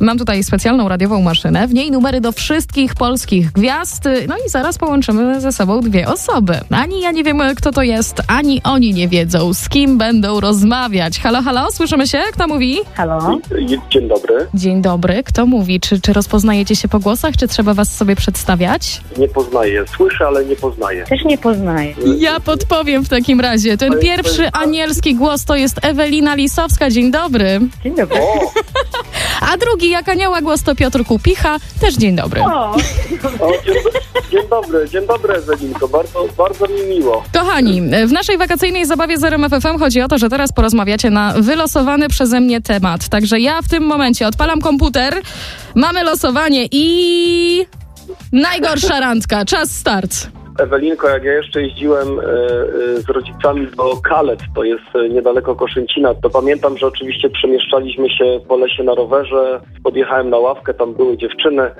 Mam tutaj specjalną radiową maszynę, w niej numery do wszystkich polskich gwiazd, no i zaraz połączymy ze sobą dwie osoby. Ani ja nie wiem, kto to jest, ani oni nie wiedzą, z kim będą rozmawiać. Halo, halo, słyszymy się? Kto mówi? Halo? Dzień dobry. Dzień dobry, kto mówi? Czy, czy rozpoznajecie się po głosach, czy trzeba was sobie przedstawiać? Nie poznaję. Słyszę, ale nie poznaję. Też nie poznaję. Ja podpowiem w takim razie. Ten pierwszy anielski głos to jest Ewelina Lisowska. Dzień dobry. Dzień dobry. O, A drugi jak anioła głos to Piotr Kupicha. Też dzień dobry. O, o dzień, dzień dobry, dzień dobry Ewelinko. Bardzo, bardzo mi miło. Kochani, w naszej wakacyjnej zabawie z RMFFM chodzi o to, że teraz porozmawiacie na wylosowany przeze mnie temat. Także ja w tym momencie odpalam komputer, mamy losowanie i... Najgorsza randka, czas start. Ewelinko, jak ja jeszcze jeździłem e, e, z rodzicami do Kalet, to jest e, niedaleko Koszęcina, to pamiętam, że oczywiście przemieszczaliśmy się po lesie na rowerze, podjechałem na ławkę, tam były dziewczyny.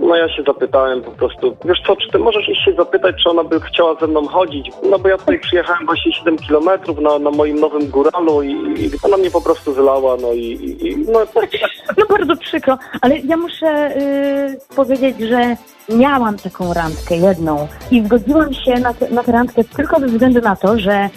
No ja się zapytałem po prostu, wiesz co, czy ty możesz iść się zapytać, czy ona by chciała ze mną chodzić? No bo ja tutaj przyjechałem właśnie 7 kilometrów na, na moim nowym góralu i, i ona mnie po prostu zlała, no i, i, no, no bardzo przykro, ale ja muszę y, powiedzieć, że miałam taką randkę jedną i zgodziłam się na, na tę randkę tylko ze względu na to, że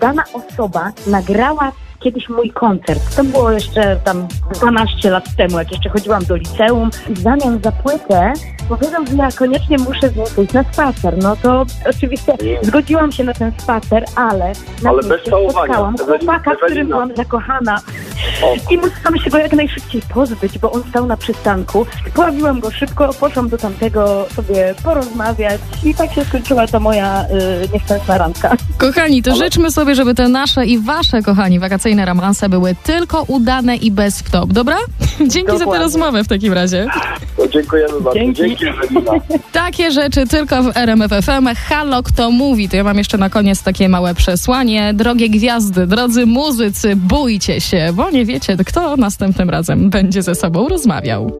dana osoba nagrała kiedyś mój koncert. To było jeszcze tam 12 lat temu, jak jeszcze chodziłam do liceum i w zamian za płytę powiedział, że ja koniecznie muszę z nim pójść na spacer. No to oczywiście zgodziłam się na ten spacer, ale na Ale bez całowania. spotkałam chłopaka, w którym byłam zakochana. I musiałam się go jak najszybciej pozbyć, bo on stał na przystanku. Poławiłam go szybko, poszłam do tamtego sobie porozmawiać i tak się skończyła ta moja y, nieszczęsna randka. Kochani, to życzmy sobie, żeby te nasze i wasze, kochani, wakacyjne romanse były tylko udane i bez wtop, dobra? Dzięki za tę Dokładnie. rozmowę w takim razie. Dziękujemy bardzo. Dzięki. Dzięki. Takie rzeczy tylko w RMF FM. Halo, kto mówi? To ja mam jeszcze na koniec takie małe przesłanie. Drogie gwiazdy, drodzy muzycy, bójcie się, bo nie wiecie, kto następnym razem będzie ze sobą rozmawiał.